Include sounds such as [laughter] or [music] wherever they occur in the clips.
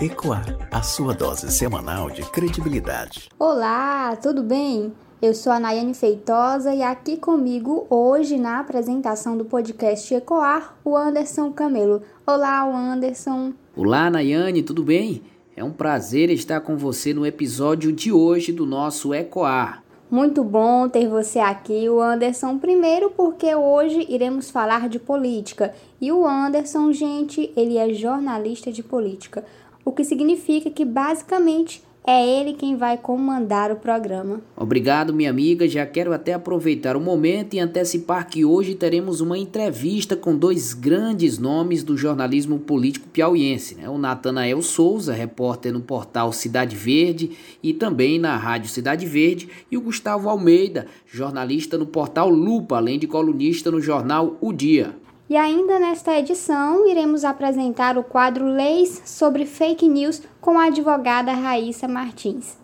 Ecoar, a sua dose semanal de credibilidade. Olá, tudo bem? Eu sou a Nayane Feitosa e aqui comigo hoje na apresentação do podcast Ecoar, o Anderson Camelo. Olá, Anderson. Olá, Nayane, tudo bem? É um prazer estar com você no episódio de hoje do nosso Ecoar. Muito bom ter você aqui, o Anderson. Primeiro, porque hoje iremos falar de política. E o Anderson, gente, ele é jornalista de política o que significa que basicamente é ele quem vai comandar o programa. Obrigado, minha amiga. Já quero até aproveitar o momento e antecipar que hoje teremos uma entrevista com dois grandes nomes do jornalismo político piauiense. Né? O Natanael Souza, repórter no portal Cidade Verde e também na Rádio Cidade Verde, e o Gustavo Almeida, jornalista no portal Lupa, além de colunista no jornal O Dia. E ainda nesta edição, iremos apresentar o quadro Leis sobre Fake News com a advogada Raíssa Martins.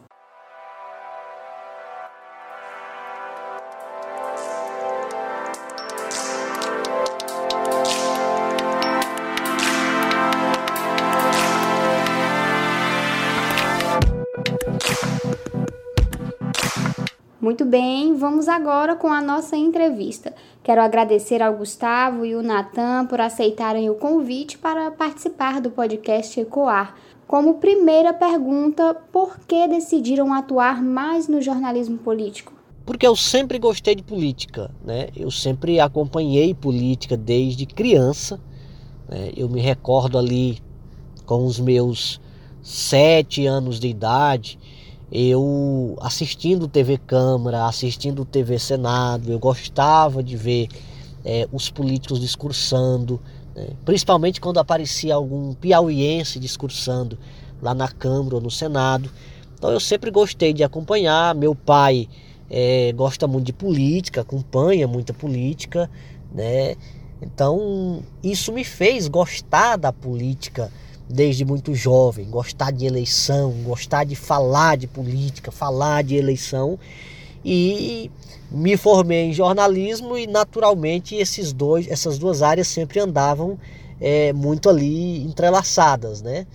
Muito bem, vamos agora com a nossa entrevista. Quero agradecer ao Gustavo e o Natan por aceitarem o convite para participar do podcast Ecoar. Como primeira pergunta, por que decidiram atuar mais no jornalismo político? Porque eu sempre gostei de política, né? Eu sempre acompanhei política desde criança. Né? Eu me recordo ali com os meus sete anos de idade eu assistindo TV Câmara, assistindo TV Senado, eu gostava de ver é, os políticos discursando, né? principalmente quando aparecia algum piauiense discursando lá na Câmara ou no Senado. Então eu sempre gostei de acompanhar. Meu pai é, gosta muito de política, acompanha muita política, né? Então isso me fez gostar da política desde muito jovem, gostar de eleição, gostar de falar de política, falar de eleição e me formei em jornalismo e naturalmente esses dois, essas duas áreas sempre andavam é, muito ali entrelaçadas, né?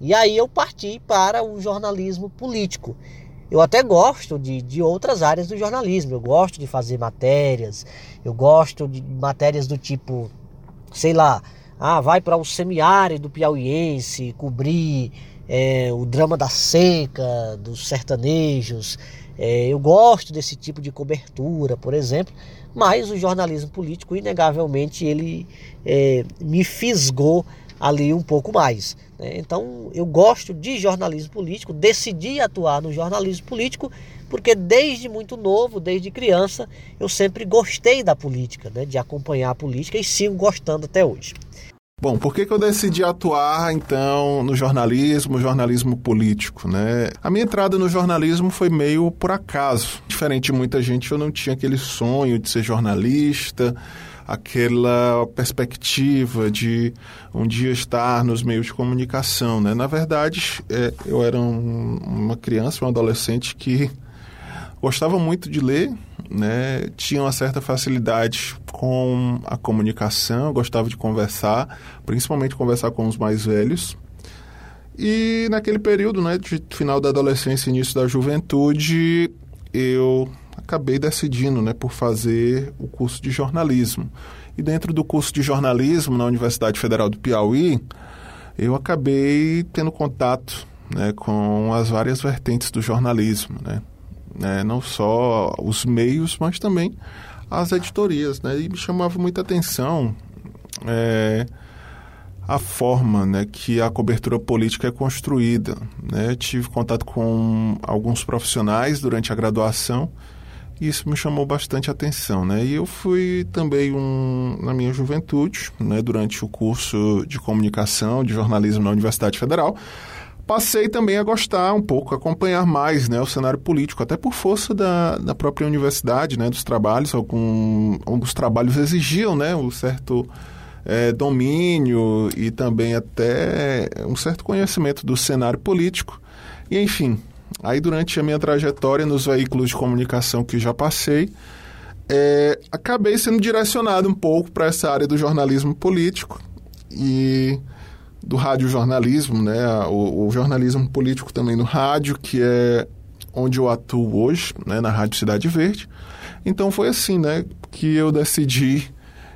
E aí eu parti para o jornalismo político. Eu até gosto de, de outras áreas do jornalismo. Eu gosto de fazer matérias, eu gosto de matérias do tipo, sei lá, ah, vai para o semiárido piauiense cobrir é, o drama da seca, dos sertanejos. É, eu gosto desse tipo de cobertura, por exemplo, mas o jornalismo político, inegavelmente, ele é, me fisgou ali um pouco mais. Né? Então, eu gosto de jornalismo político, decidi atuar no jornalismo político porque desde muito novo, desde criança, eu sempre gostei da política, né? de acompanhar a política e sigo gostando até hoje. Bom, por que, que eu decidi atuar então no jornalismo, jornalismo político, né? A minha entrada no jornalismo foi meio por acaso. Diferente de muita gente, eu não tinha aquele sonho de ser jornalista, aquela perspectiva de um dia estar nos meios de comunicação, né? Na verdade, é, eu era um, uma criança, um adolescente que gostava muito de ler, né? Tinha uma certa facilidade com a comunicação, gostava de conversar, principalmente conversar com os mais velhos. E naquele período, né, de final da adolescência, início da juventude, eu acabei decidindo, né, por fazer o curso de jornalismo. E dentro do curso de jornalismo na Universidade Federal do Piauí, eu acabei tendo contato, né, com as várias vertentes do jornalismo, né? Né? não só os meios, mas também as editorias. Né? E me chamava muita atenção é, a forma né, que a cobertura política é construída. Né? Tive contato com alguns profissionais durante a graduação e isso me chamou bastante atenção. Né? E eu fui também, um, na minha juventude, né, durante o curso de comunicação, de jornalismo na Universidade Federal, passei também a gostar um pouco, acompanhar mais né, o cenário político, até por força da, da própria universidade, né, dos trabalhos. Algum, alguns trabalhos exigiam né, um certo é, domínio e também até um certo conhecimento do cenário político. E, enfim, aí durante a minha trajetória nos veículos de comunicação que já passei, é, acabei sendo direcionado um pouco para essa área do jornalismo político e do radiojornalismo, né? O, o, jornalismo político também no rádio, que é onde eu atuo hoje, né? Na Rádio Cidade Verde. Então foi assim, né? Que eu decidi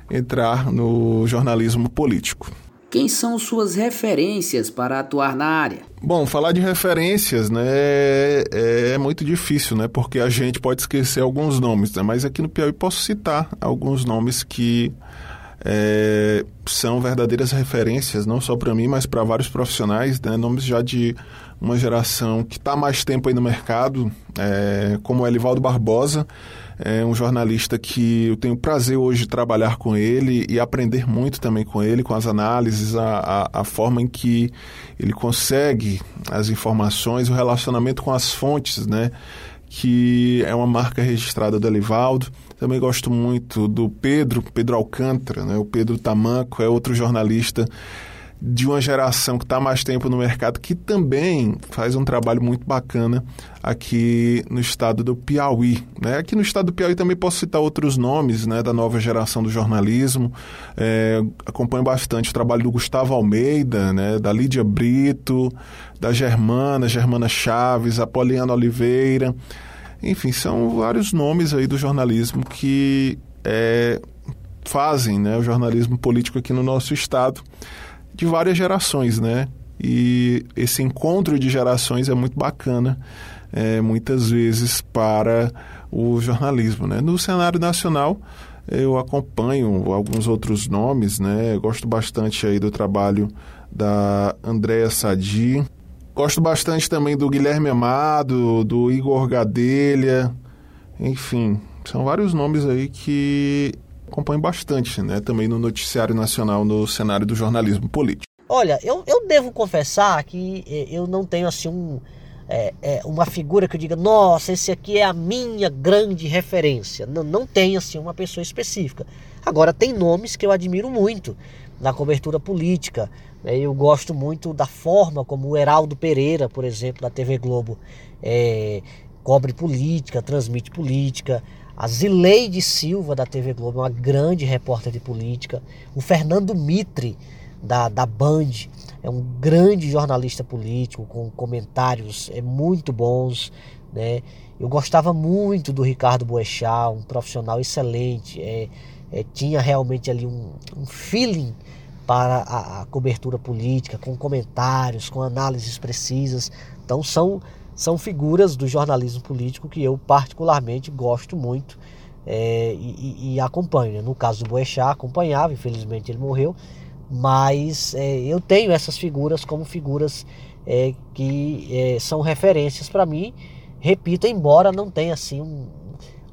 entrar no jornalismo político. Quem são suas referências para atuar na área? Bom, falar de referências, né, é, é, muito difícil, né, porque a gente pode esquecer alguns nomes, né, mas aqui no Piauí posso citar alguns nomes que é, são verdadeiras referências, não só para mim, mas para vários profissionais, né, nomes já de uma geração que está mais tempo aí no mercado, é, como o Elivaldo Barbosa, é um jornalista que eu tenho prazer hoje de trabalhar com ele e aprender muito também com ele, com as análises, a, a, a forma em que ele consegue as informações, o relacionamento com as fontes, né? Que é uma marca registrada do Elivaldo. Também gosto muito do Pedro, Pedro Alcântara, né? O Pedro Tamanco é outro jornalista de uma geração que está mais tempo no mercado, que também faz um trabalho muito bacana aqui no estado do Piauí. Né? Aqui no estado do Piauí também posso citar outros nomes né, da nova geração do jornalismo. É, acompanho bastante o trabalho do Gustavo Almeida, né, da Lídia Brito, da Germana, Germana Chaves, Apoliana Oliveira. Enfim, são vários nomes aí do jornalismo que é, fazem né, o jornalismo político aqui no nosso estado de várias gerações, né? E esse encontro de gerações é muito bacana, é, muitas vezes, para o jornalismo. Né? No cenário nacional, eu acompanho alguns outros nomes, né? gosto bastante aí do trabalho da Andréa Sadi. Gosto bastante também do Guilherme Amado, do Igor Gadelha, enfim, são vários nomes aí que acompanho bastante, né? Também no noticiário nacional, no cenário do jornalismo político. Olha, eu, eu devo confessar que eu não tenho assim um, é, é, uma figura que eu diga, nossa, esse aqui é a minha grande referência. Não, não tem assim uma pessoa específica. Agora tem nomes que eu admiro muito na cobertura política. Né? Eu gosto muito da forma como o Heraldo Pereira, por exemplo, da TV Globo, é, cobre política, transmite política. A Zileide Silva, da TV Globo, é uma grande repórter de política. O Fernando Mitre, da, da Band, é um grande jornalista político, com comentários é, muito bons. Né? Eu gostava muito do Ricardo Boechat, um profissional excelente. É, é, tinha realmente ali um, um feeling para a, a, cobertura política, com comentários, com análises precisas. Então são são figuras do jornalismo político que eu particularmente gosto muito é, e, e, acompanho. No caso do Boechat, acompanhava, infelizmente ele morreu, mas é, eu tenho essas figuras como figuras é, que são referências para mim. Repito, embora não tenha assim um,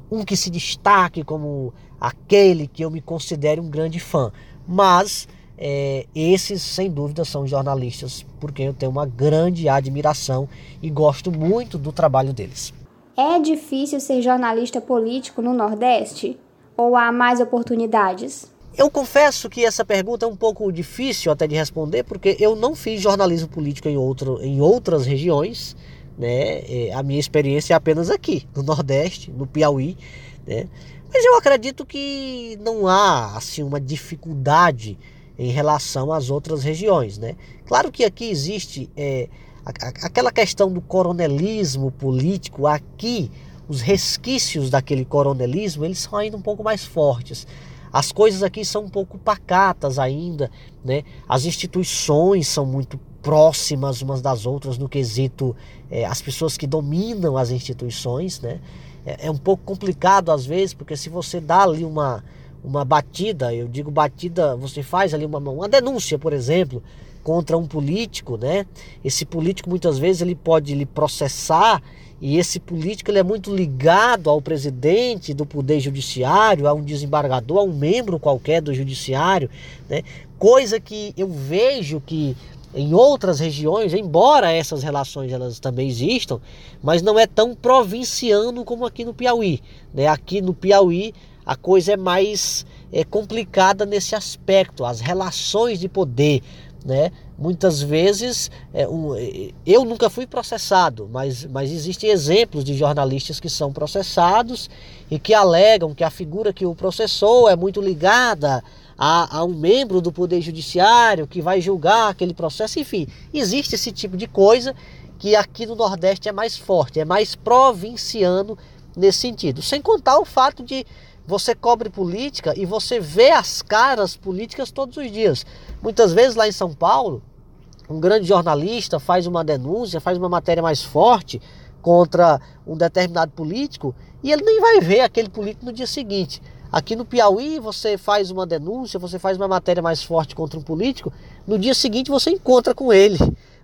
um que se destaque como aquele que eu me considere um grande fã, mas é, esses, sem dúvida, são jornalistas por quem eu tenho uma grande admiração e gosto muito do trabalho deles. É difícil ser jornalista político no Nordeste? Ou há mais oportunidades? Eu confesso que essa pergunta é um pouco difícil até de responder, porque eu não fiz jornalismo político em, outro, em outras regiões. Né? É, a minha experiência é apenas aqui, no Nordeste, no Piauí. Né? Mas eu acredito que não há assim, uma dificuldade em relação às outras regiões. Né? Claro que aqui existe é, aquela questão do coronelismo político, aqui os resquícios daquele coronelismo eles são ainda um pouco mais fortes. As coisas aqui são um pouco pacatas ainda, né? As instituições são muito próximas umas das outras no quesito é, as pessoas que dominam as instituições, né? É, é um pouco complicado às vezes, porque se você dá ali uma uma batida, eu digo batida, você faz ali uma, uma denúncia, por exemplo, contra um político, né? Esse político muitas vezes ele pode lhe processar e esse político ele é muito ligado ao presidente do poder judiciário, a um desembargador, a um membro qualquer do judiciário, né? Coisa que eu vejo que em outras regiões, embora essas relações elas também existam, mas não é tão provinciano como aqui no Piauí. Né? Aqui no Piauí a coisa é mais é, complicada nesse aspecto, as relações de poder. Né? Muitas vezes, é, um, eu nunca fui processado, mas, mas existem exemplos de jornalistas que são processados e que alegam que a figura que o processou é muito ligada a, a, um membro do Poder Judiciário que vai julgar aquele processo, enfim, existe esse tipo de coisa que aqui no Nordeste é mais forte, é mais provinciano nesse sentido. Sem contar o fato de você cobre política e você vê as caras políticas todos os dias. Muitas vezes lá em São Paulo, um grande jornalista faz uma denúncia, faz uma matéria mais forte contra um determinado político e ele nem vai ver aquele político no dia seguinte. Aqui no Piauí, você faz uma denúncia, você faz uma matéria mais forte contra um político, no dia seguinte você encontra com ele,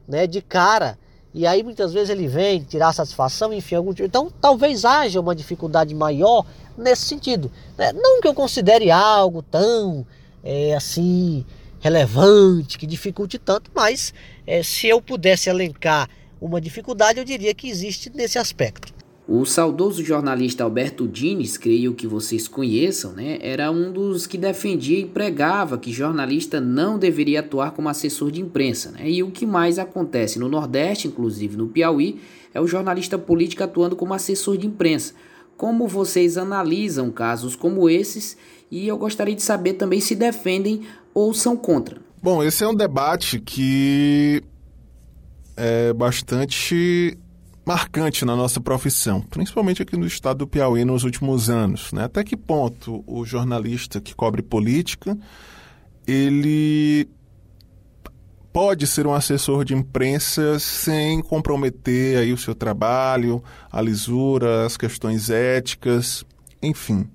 né, de cara. E aí muitas vezes ele vem tirar satisfação, enfim, algum tipo. Então talvez haja uma dificuldade maior nesse sentido. Né? Não que eu considere algo tão é, assim relevante, que dificulte tanto, mas é, se eu pudesse elencar uma dificuldade, eu diria que existe nesse aspecto. O saudoso jornalista Alberto Dines, creio que vocês conheçam, né, era um dos que defendia e pregava que jornalista não deveria atuar como assessor de imprensa. Né? E o que mais acontece no Nordeste, inclusive no Piauí, é o jornalista político atuando como assessor de imprensa. Como vocês analisam casos como esses? E eu gostaria de saber também se defendem ou são contra. Bom, esse é um debate que é bastante marcante na nossa profissão, principalmente aqui no estado do Piauí nos últimos anos. Né? Até que ponto o jornalista que cobre política ele pode ser um assessor de imprensa sem comprometer aí o seu trabalho, a lisura, as questões éticas, enfim.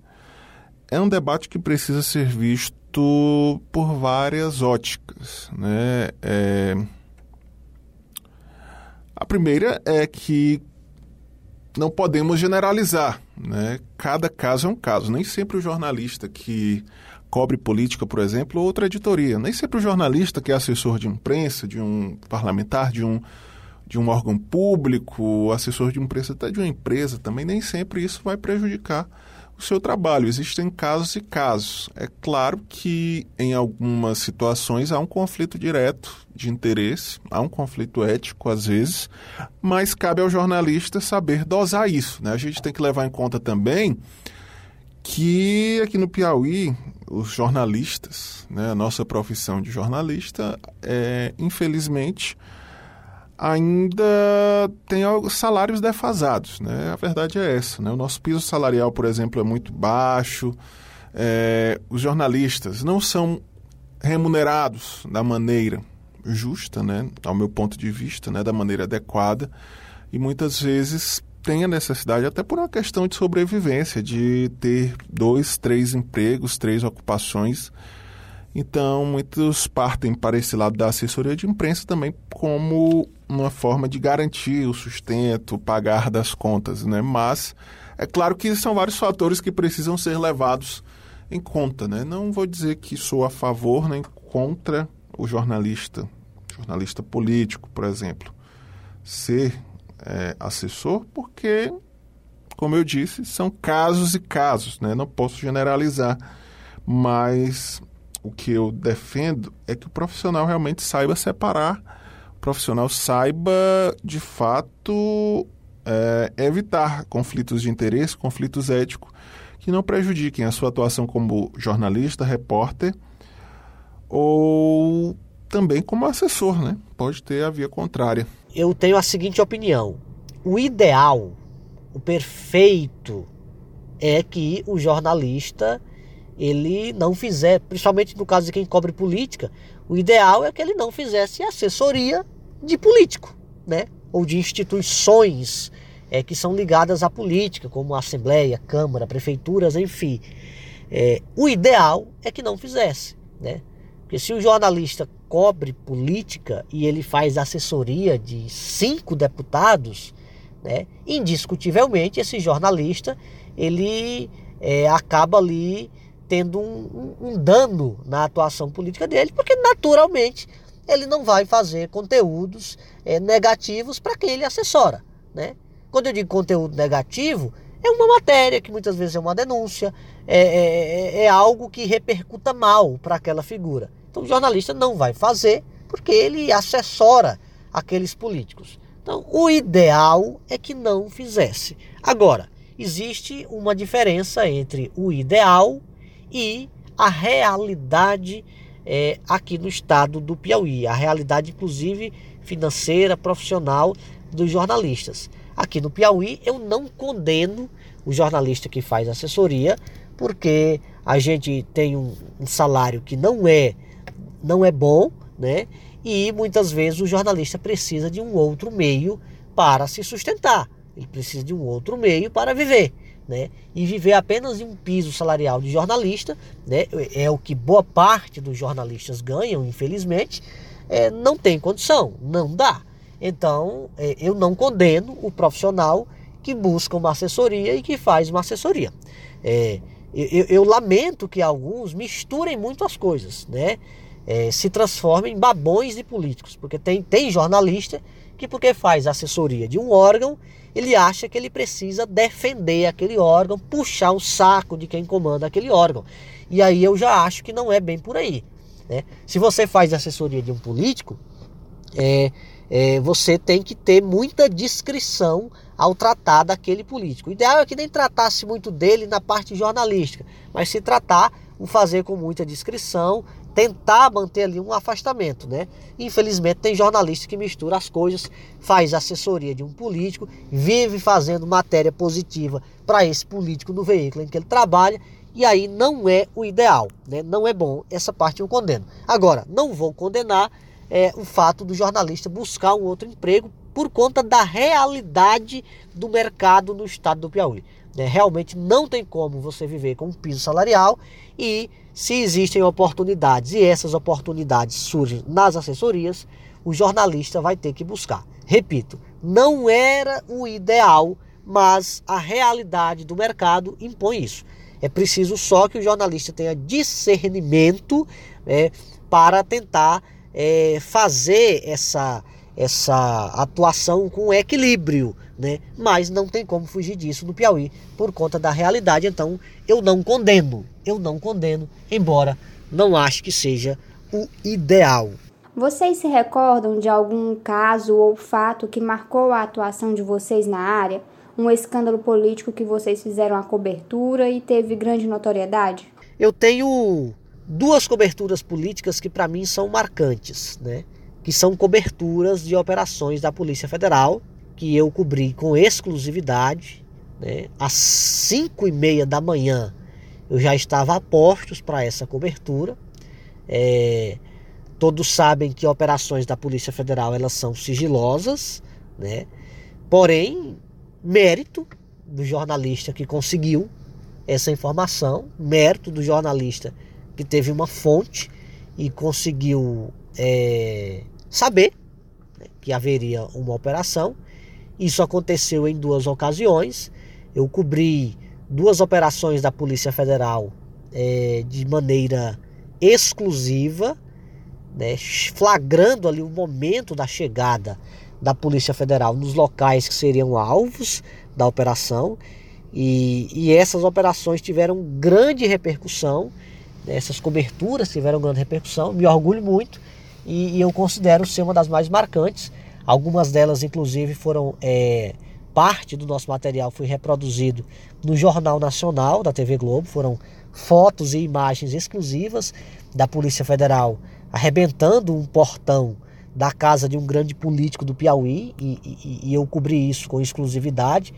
É um debate que precisa ser visto por várias óticas, né? É a primeira é que não podemos generalizar, né? Cada caso é um caso. Nem sempre o jornalista que cobre política, por exemplo, ou outra editoria, nem sempre o jornalista que é assessor de imprensa, de um parlamentar, de um de um órgão público, assessor de imprensa até de uma empresa também, nem sempre isso vai prejudicar o seu trabalho. Existem casos e casos. É claro que em algumas situações há um conflito direto de interesse, há um conflito ético às vezes, mas cabe ao jornalista saber dosar isso. Né? A gente tem que levar em conta também que aqui no Piauí os jornalistas, né, a nossa profissão de jornalista, é, infelizmente, ainda tem salários defasados, né? A verdade é essa, né? O nosso piso salarial, por exemplo, é muito baixo. É, os jornalistas não são remunerados da maneira justa, né? Ao meu ponto de vista, né? Da maneira adequada e muitas vezes tem a necessidade, até por uma questão de sobrevivência, de ter dois, três empregos, três ocupações então, muitos partem para esse lado da assessoria de imprensa também como uma forma de garantir o sustento, pagar das contas, né? Mas é claro que são vários fatores que precisam ser levados em conta, né? Não vou dizer que sou a favor nem contra o jornalista, jornalista político, por exemplo, ser é, assessor, porque, como eu disse, são casos e casos, né? Não posso generalizar, mas o que eu defendo é que o profissional realmente saiba separar, o profissional saiba, de fato, é, evitar conflitos de interesse, conflitos éticos, que não prejudiquem a sua atuação como jornalista, repórter ou também como assessor, né? Pode ter a via contrária. Eu tenho a seguinte opinião: o ideal, o perfeito, é que o jornalista ele não fizer, principalmente no caso de quem cobre política, o ideal é que ele não fizesse assessoria de político, né? Ou de instituições é, que são ligadas à política, como a Assembleia, Câmara, prefeituras, enfim. É, o ideal é que não fizesse, né? Porque se o jornalista cobre política e ele faz assessoria de cinco deputados, né? Indiscutivelmente esse jornalista ele é, acaba ali tendo um, um, dano na atuação política dele, porque naturalmente ele não vai fazer conteúdos é, negativos para quem ele assessora. Né? Quando eu digo conteúdo negativo, é uma matéria que muitas vezes é uma denúncia, é, é, é algo que repercuta mal para aquela figura. Então o jornalista não vai fazer porque ele assessora aqueles políticos. Então o ideal é que não fizesse. Agora, existe uma diferença entre o ideal e a realidade é, aqui no estado do Piauí, a realidade inclusive financeira, profissional dos jornalistas. Aqui no Piauí eu não condeno o jornalista que faz assessoria, porque a gente tem um, um salário que não é não é bom, né? E muitas vezes o jornalista precisa de um outro meio para se sustentar. Ele precisa de um outro meio para viver. Né? E viver apenas em um piso salarial de jornalista, né? é o que boa parte dos jornalistas ganham, infelizmente, é, não tem condição, não dá. Então, é, eu não condeno o profissional que busca uma assessoria e que faz uma assessoria. É, eu, eu, lamento que alguns misturem muito as coisas, né? É, se transformem em babões de políticos, porque tem, tem jornalista que porque faz assessoria de um órgão, ele acha que ele precisa defender aquele órgão, puxar o saco de quem comanda aquele órgão. E aí eu já acho que não é bem por aí. Né? Se você faz assessoria de um político, é, é, você tem que ter muita discrição ao tratar daquele político. O ideal é que nem tratasse muito dele na parte jornalística, mas se tratar, o fazer com muita discrição, tentar manter ali um afastamento, né? Infelizmente tem jornalista que mistura as coisas, faz assessoria de um político, vive fazendo matéria positiva para esse político no veículo em que ele trabalha, e aí não é o ideal, né? Não é bom, essa parte eu condeno. Agora, não vou condenar é, o fato do jornalista buscar um outro emprego por conta da realidade do mercado no estado do Piauí. Né? Realmente não tem como você viver com um piso salarial e se existem oportunidades e essas oportunidades surgem nas assessorias, o jornalista vai ter que buscar. Repito, não era o ideal, mas a realidade do mercado impõe isso. É preciso só que o jornalista tenha discernimento é, para tentar é, fazer essa, essa atuação com equilíbrio, né? Mas não tem como fugir disso no Piauí por conta da realidade. Então, eu não condeno, eu não condeno, embora não ache que seja o ideal. Vocês se recordam de algum caso ou fato que marcou a atuação de vocês na área? Um escândalo político que vocês fizeram a cobertura e teve grande notoriedade? Eu tenho duas coberturas políticas que para mim são marcantes, né? que são coberturas de operações da Polícia Federal, que eu cobri com exclusividade. Né? Às 5 e meia da manhã eu já estava a postos para essa cobertura. É, todos sabem que operações da Polícia Federal elas são sigilosas, né? porém, mérito do jornalista que conseguiu essa informação, mérito do jornalista que teve uma fonte e conseguiu é, saber né, que haveria uma operação. Isso aconteceu em duas ocasiões. Eu cobri duas operações da Polícia Federal é, de maneira exclusiva, né, flagrando ali o momento da chegada da Polícia Federal nos locais que seriam alvos da operação. E, e essas operações tiveram grande repercussão, né, essas coberturas tiveram grande repercussão. Me orgulho muito e, e eu considero ser uma das mais marcantes. Algumas delas, inclusive, foram é, parte do nosso material foi reproduzido no Jornal Nacional da TV Globo. Foram fotos e imagens exclusivas da Polícia Federal arrebentando um portão da casa de um grande político do Piauí e, e, e eu cobri isso com exclusividade.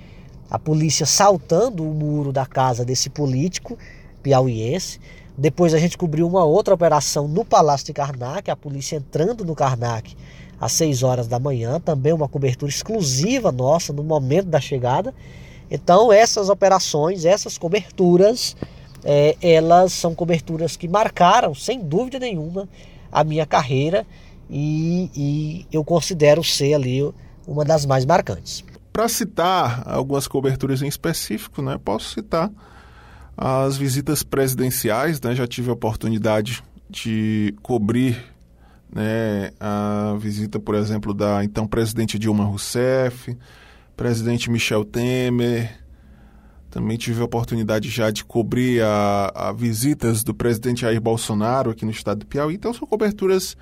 A polícia saltando o muro da casa desse político piauiense. Depois a gente cobriu uma outra operação no Palácio de Karnak, a polícia entrando no Karnak às 6 horas da manhã, também uma cobertura exclusiva nossa no momento da chegada. Então essas operações, essas coberturas, é, elas são coberturas que marcaram, sem dúvida nenhuma, a minha carreira e, e eu considero ser ali uma das mais marcantes. Para citar algumas coberturas em específico, né, posso citar as visitas presidenciais, né, já tive a oportunidade de cobrir né, a visita, por exemplo, da então presidente Dilma Rousseff, presidente Michel Temer. Também tive a oportunidade já de cobrir a, a visitas do presidente Jair Bolsonaro aqui no estado do Piauí. Então são coberturas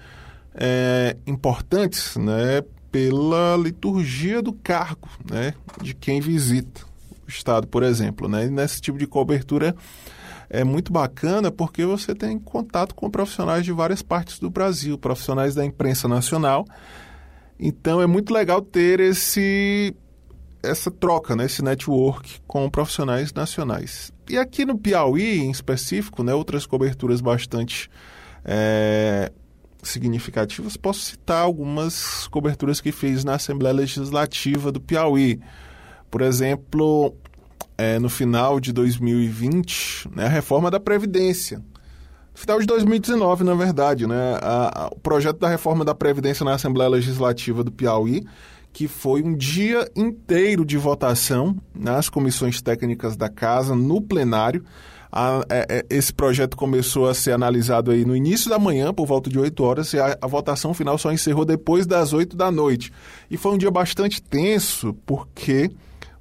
é, importantes né, pela liturgia do cargo né, de quem visita. Estado, por exemplo. Né? E nesse tipo de cobertura é muito bacana porque você tem contato com profissionais de várias partes do Brasil, profissionais da imprensa nacional. Então é muito legal ter esse essa troca, né, esse network com profissionais nacionais. E aqui no Piauí, em específico, né, outras coberturas bastante é, significativas, posso citar algumas coberturas que fiz na Assembleia Legislativa do Piauí. Por exemplo, é, no final de 2020, né, a reforma da Previdência. Final de 2019, na verdade, né, a, a, o projeto da reforma da Previdência na Assembleia Legislativa do Piauí, que foi um dia inteiro de votação nas comissões técnicas da Casa, no plenário. A, é, é, esse projeto começou a ser analisado aí no início da manhã, por volta de 8 horas, e a, a, votação final só encerrou depois das 8 da noite. E foi um dia bastante tenso, porque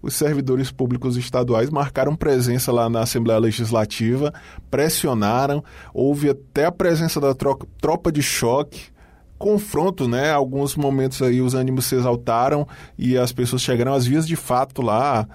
os servidores públicos estaduais marcaram presença lá na Assembleia Legislativa, pressionaram, houve até a presença da tropa de choque, confronto, né? Alguns momentos aí os ânimos se exaltaram e as pessoas chegaram às vias de fato lá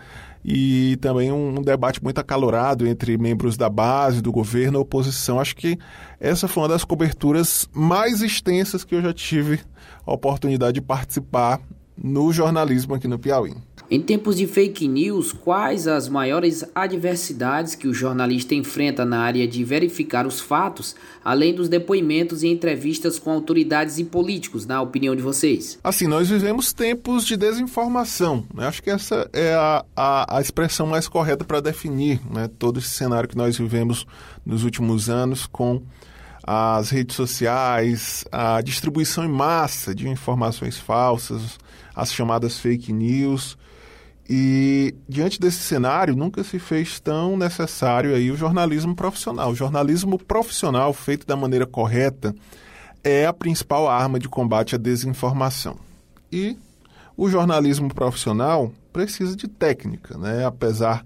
e também um, debate muito acalorado entre membros da base, do governo oposição. Acho que essa foi uma das coberturas mais extensas que eu já tive a oportunidade de participar no jornalismo aqui no Piauí. Em tempos de fake news, quais as maiores adversidades que o jornalista enfrenta na área de verificar os fatos, além dos depoimentos e entrevistas com autoridades e políticos, na opinião de vocês? Assim, nós vivemos tempos de desinformação. Né? Acho que essa é a, a, a expressão mais correta para definir né? todo esse cenário que nós vivemos nos últimos anos com as redes sociais, a distribuição em massa de informações falsas, as chamadas fake news e diante desse cenário, nunca se fez tão necessário aí o jornalismo profissional. O jornalismo profissional feito da maneira correta é a principal arma de combate à desinformação. E o jornalismo profissional precisa de técnica, né? Apesar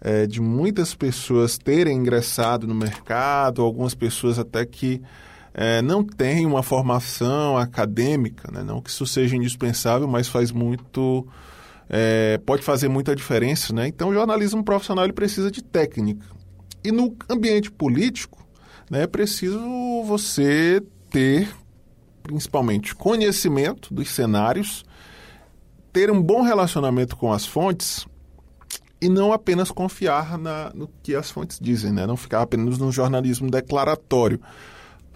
é, de muitas pessoas terem ingressado no mercado, algumas pessoas até que é, não têm uma formação acadêmica, né? não que isso seja indispensável, mas faz muito é, pode fazer muita diferença, né? Então, o jornalismo profissional ele precisa de técnica. E no ambiente político, né, é preciso você ter, principalmente, conhecimento dos cenários, ter um bom relacionamento com as fontes e não apenas confiar na, no que as fontes dizem, né? Não ficar apenas no jornalismo declaratório.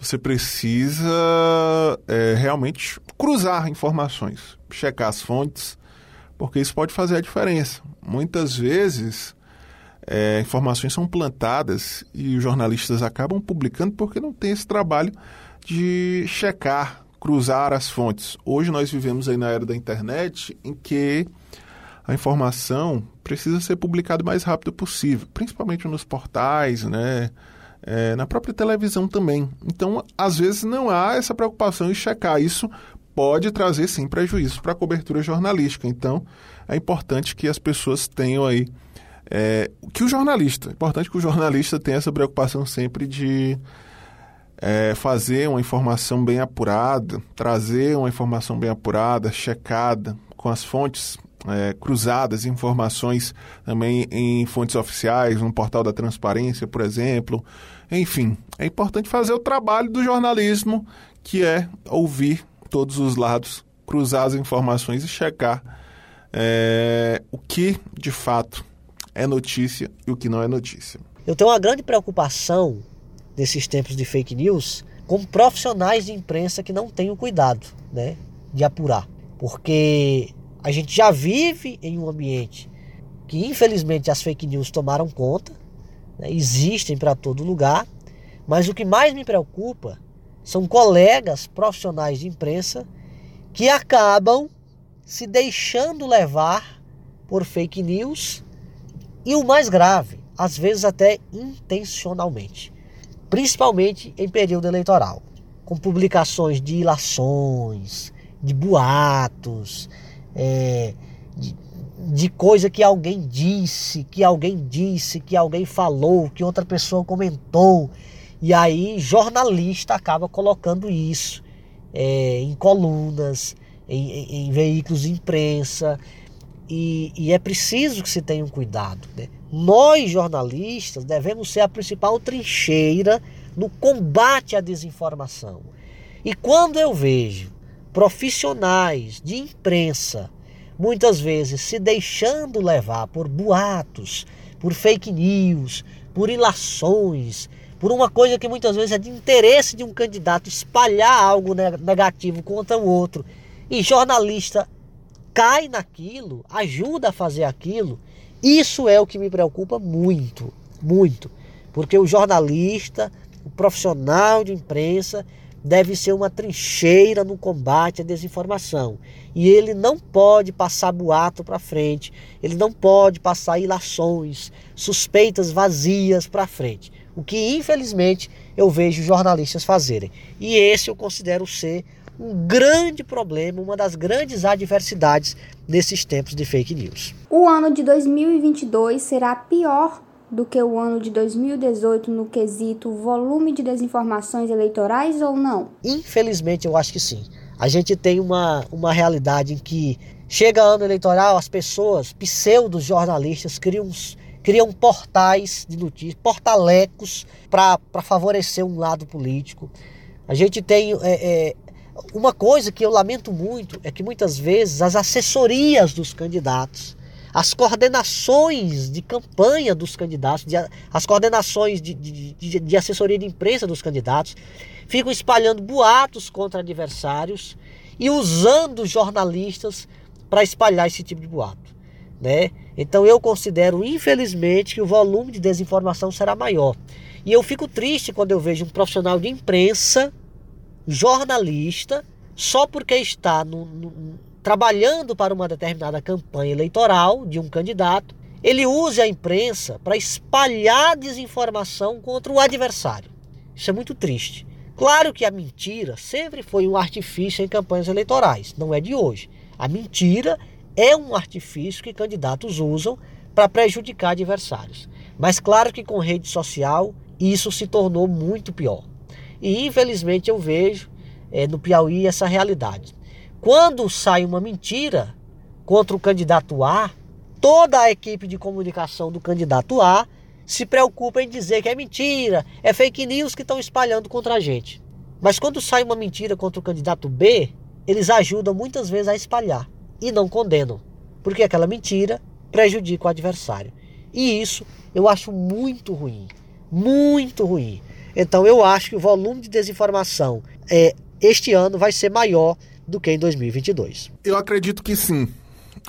Você precisa é, realmente cruzar informações, checar as fontes, porque isso pode fazer a diferença. Muitas vezes, é, informações são plantadas e os jornalistas acabam publicando porque não tem esse trabalho de checar, cruzar as fontes. Hoje nós vivemos aí na era da internet em que a informação precisa ser publicada o mais rápido possível, principalmente nos portais, né? É, na própria televisão também. Então, às vezes, não há essa preocupação em checar isso pode trazer sim prejuízos para a cobertura jornalística. Então, é importante que as pessoas tenham aí. É, que o jornalista, é importante que o jornalista tenha essa preocupação sempre de é, fazer uma informação bem apurada, trazer uma informação bem apurada, checada, com as fontes é, cruzadas, informações também em fontes oficiais, no portal da transparência, por exemplo. Enfim, é importante fazer o trabalho do jornalismo, que é ouvir todos os lados, cruzar as informações e checar é, o que de fato é notícia e o que não é notícia. Eu tenho uma grande preocupação nesses tempos de fake news com profissionais de imprensa que não têm o cuidado né, de apurar. Porque a gente já vive em um ambiente que infelizmente as fake news tomaram conta, né, existem para todo lugar, mas o que mais me preocupa são colegas profissionais de imprensa que acabam se deixando levar por fake news e o mais grave, às vezes até intencionalmente, principalmente em período eleitoral, com publicações de ilações, de boatos, é, de, de coisa que alguém disse, que alguém disse, que alguém falou, que outra pessoa comentou e aí, jornalista acaba colocando isso é, em colunas, em, em, em veículos de imprensa. e, e, é preciso que se tenha um cuidado. Né? Nós, jornalistas, devemos ser a principal trincheira no combate à desinformação. E quando eu vejo profissionais de imprensa, muitas vezes se deixando levar por boatos, por fake news, por ilações, por uma coisa que muitas vezes é de interesse de um candidato espalhar algo negativo contra o outro, e jornalista cai naquilo, ajuda a fazer aquilo, isso é o que me preocupa muito, muito. Porque o jornalista, o profissional de imprensa, deve ser uma trincheira no combate à desinformação. E ele não pode passar boato para frente, ele não pode passar ilações, suspeitas vazias para frente. O que infelizmente eu vejo jornalistas fazerem. E esse eu considero ser um grande problema, uma das grandes adversidades nesses tempos de fake news. O ano de 2022 será pior do que o ano de 2018 no quesito volume de desinformações eleitorais ou não? Infelizmente, eu acho que sim. A gente tem uma, uma realidade em que chega ano eleitoral, as pessoas, pseudos jornalistas, criam, criam portais de notícias, portalecos para favorecer um lado político. A gente tem é, é, uma coisa que eu lamento muito é que muitas vezes as assessorias dos candidatos, as coordenações de campanha dos candidatos, de, as coordenações de, de, de, assessoria de imprensa dos candidatos, ficam espalhando boatos contra adversários e usando jornalistas para espalhar esse tipo de boato. Né? Então eu considero, infelizmente, que o volume de desinformação será maior. E eu fico triste quando eu vejo um profissional de imprensa jornalista só porque está no, no, trabalhando para uma determinada campanha eleitoral de um candidato, ele use a imprensa para espalhar desinformação contra o adversário. Isso é muito triste. Claro que a mentira sempre foi um artifício em campanhas eleitorais, não é de hoje. A mentira é um artifício que candidatos usam para prejudicar adversários. Mas claro que com rede social isso se tornou muito pior. E infelizmente eu vejo é, no Piauí essa realidade. Quando sai uma mentira contra o candidato A, toda a equipe de comunicação do candidato A se preocupa em dizer que é mentira, é fake news que estão espalhando contra a gente. Mas quando sai uma mentira contra o candidato B, eles ajudam muitas vezes a espalhar e não condenam, porque aquela mentira prejudica o adversário. E isso eu acho muito ruim, muito ruim. Então eu acho que o volume de desinformação é, este ano vai ser maior do que em 2022. Eu acredito que sim.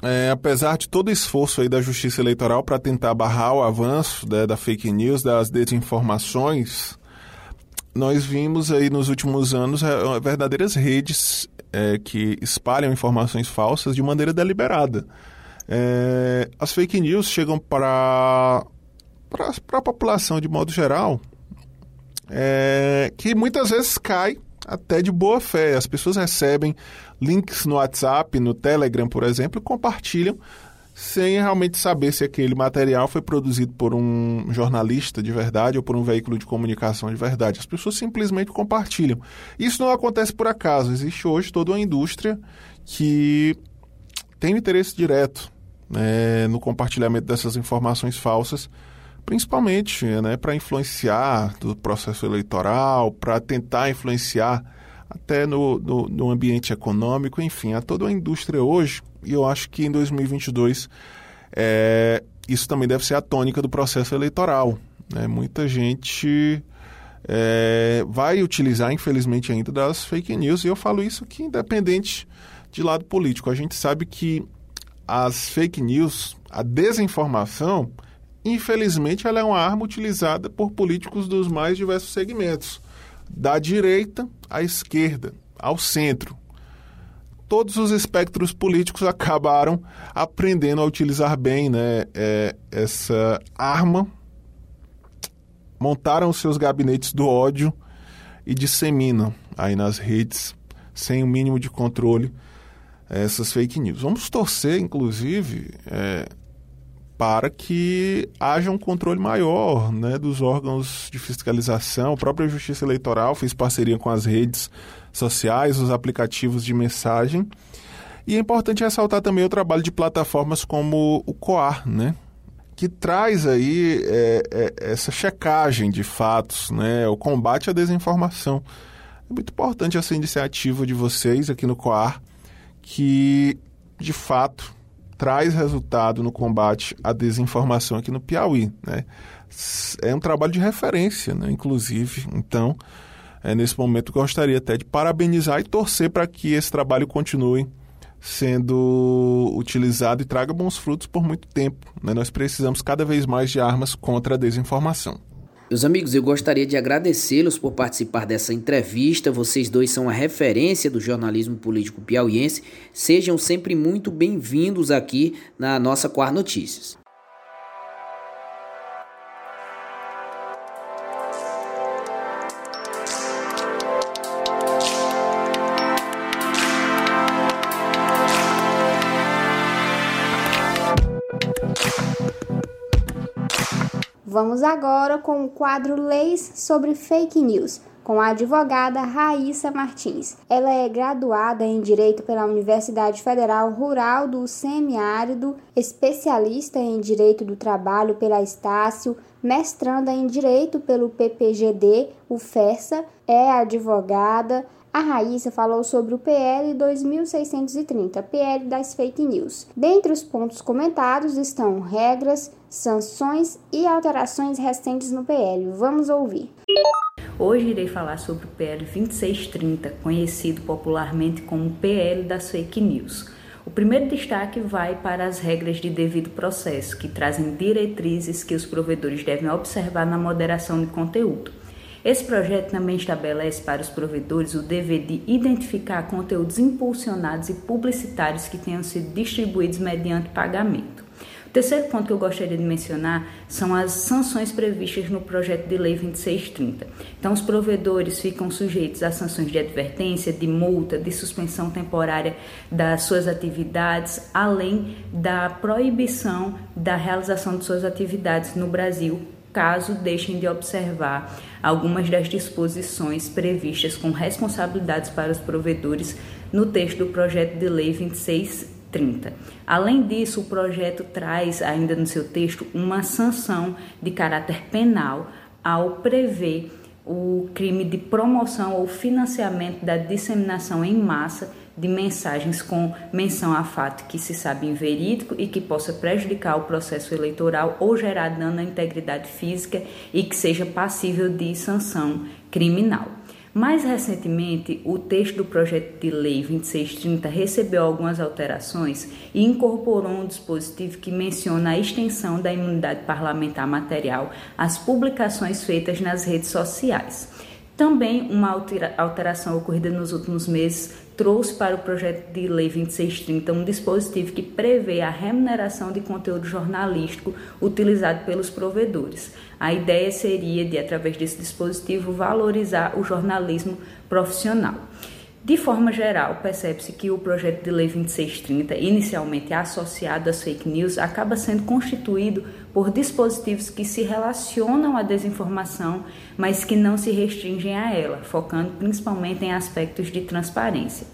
É, apesar de todo o esforço aí da Justiça Eleitoral para tentar barrar o avanço né, da fake news, das desinformações, nós vimos aí nos últimos anos é, verdadeiras redes é, que espalham informações falsas de maneira deliberada. É, as fake news chegam para para a população de modo geral é, que muitas vezes cai até de boa fé. As pessoas recebem links no WhatsApp, no Telegram, por exemplo, e compartilham sem realmente saber se aquele material foi produzido por um jornalista de verdade ou por um veículo de comunicação de verdade. As pessoas simplesmente compartilham. Isso não acontece por acaso. Existe hoje toda uma indústria que tem interesse direto né, no compartilhamento dessas informações falsas principalmente né, para influenciar do processo eleitoral, para tentar influenciar até no, no, no, ambiente econômico, enfim, há toda a indústria hoje, e eu acho que em 2022 é, isso também deve ser a tônica do processo eleitoral. Né? Muita gente é, vai utilizar, infelizmente, ainda das fake news, e eu falo isso que independente de lado político. A gente sabe que as fake news, a desinformação, Infelizmente, ela é uma arma utilizada por políticos dos mais diversos segmentos, da direita à esquerda, ao centro. Todos os espectros políticos [laughs] acabaram aprendendo a utilizar bem né, é, essa arma, montaram seus gabinetes do ódio e disseminam aí nas redes, sem o mínimo de controle, essas fake news. Vamos torcer, inclusive, é, para que haja um controle maior né, dos órgãos de fiscalização. A própria Justiça Eleitoral fez parceria com as redes sociais, os aplicativos de mensagem E é importante ressaltar também o trabalho de plataformas como o COAR, né? que traz aí é, é, essa checagem de fatos, né? o combate à desinformação. É muito importante essa iniciativa de vocês aqui no COAR, que de fato traz resultado no combate à desinformação aqui no Piauí. Né? É um trabalho de referência, né? inclusive. Então, é, nesse momento, gostaria até de parabenizar e torcer para que esse trabalho continue sendo utilizado e traga bons frutos por muito tempo. Né? Nós precisamos cada vez mais de armas contra a desinformação. Meus amigos, eu gostaria de agradecê-los por participar dessa entrevista. Vocês dois são a referência do jornalismo político piauiense. Sejam sempre muito bem-vindos aqui na nossa Quar Notícias. Vamos agora com o quadro Leis sobre Fake News, com a advogada Raíssa Martins. Ela é graduada em Direito pela Universidade Federal Rural do Semiárido, especialista em Direito do Trabalho pela Estácio, mestranda em Direito pelo PPGD, o FERSA, é advogada, a Raíssa falou sobre o PL 2630, PL das fake news. Dentre os pontos comentados estão regras, sanções e alterações recentes no PL. Vamos ouvir. Hoje irei falar sobre o PL 2630, conhecido popularmente como PL das fake news. O primeiro destaque vai para as regras de devido processo, que trazem diretrizes que os provedores devem observar na moderação de conteúdo. Esse projeto também estabelece para os provedores o dever de identificar conteúdos impulsionados e publicitários que tenham sido distribuídos mediante pagamento. O terceiro ponto que eu gostaria de mencionar são as sanções previstas no projeto de lei 2630. Então, os provedores ficam sujeitos a sanções de advertência, de multa, de suspensão temporária das suas atividades, além da proibição da realização de suas atividades no Brasil caso deixem de observar algumas das disposições previstas com responsabilidades para os provedores no texto do projeto de lei 2630. Além disso, o projeto traz ainda no seu texto uma sanção de caráter penal ao prever o crime de promoção ou financiamento da disseminação em massa de mensagens com menção a fato que se sabe inverídico e que possa prejudicar o processo eleitoral ou gerar dano à integridade física e que seja passível de sanção criminal. Mais recentemente, o texto do projeto de lei 2630 recebeu algumas alterações e incorporou um dispositivo que menciona a extensão da imunidade parlamentar material às publicações feitas nas redes sociais. Também uma alteração ocorrida nos últimos meses trouxe para o projeto de lei 2630 um dispositivo que prevê a remuneração de conteúdo jornalístico utilizado pelos provedores. A ideia seria de, através desse dispositivo, valorizar o jornalismo profissional. De forma geral, percebe-se que o projeto de lei 2630, inicialmente associado às fake news, acaba sendo constituído por dispositivos que se relacionam à desinformação, mas que não se restringem a ela, focando principalmente em aspectos de transparência.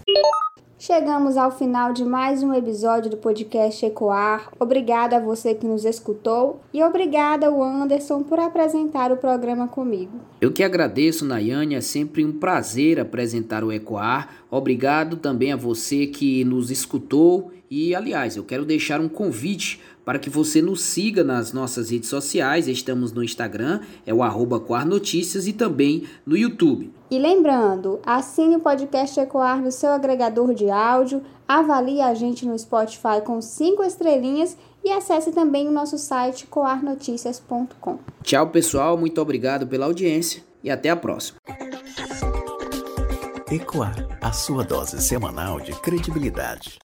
Chegamos ao final de mais um episódio do podcast Ecoar. Obrigada a você que nos escutou e obrigada ao Anderson por apresentar o programa comigo. Eu que agradeço, Nayane, é sempre um prazer apresentar o Ecoar. Obrigado também a você que nos escutou e, aliás, eu quero deixar um convite para que você nos siga nas nossas redes sociais. Estamos no Instagram, é o arroba Notícias e também no YouTube. E lembrando, assine o podcast Ecoar no seu agregador de áudio, avalie a gente no Spotify com cinco estrelinhas e acesse também o nosso site coarnoticias.com. Tchau, pessoal. Muito obrigado pela audiência e até a próxima. Ecoar, a sua dose semanal de credibilidade.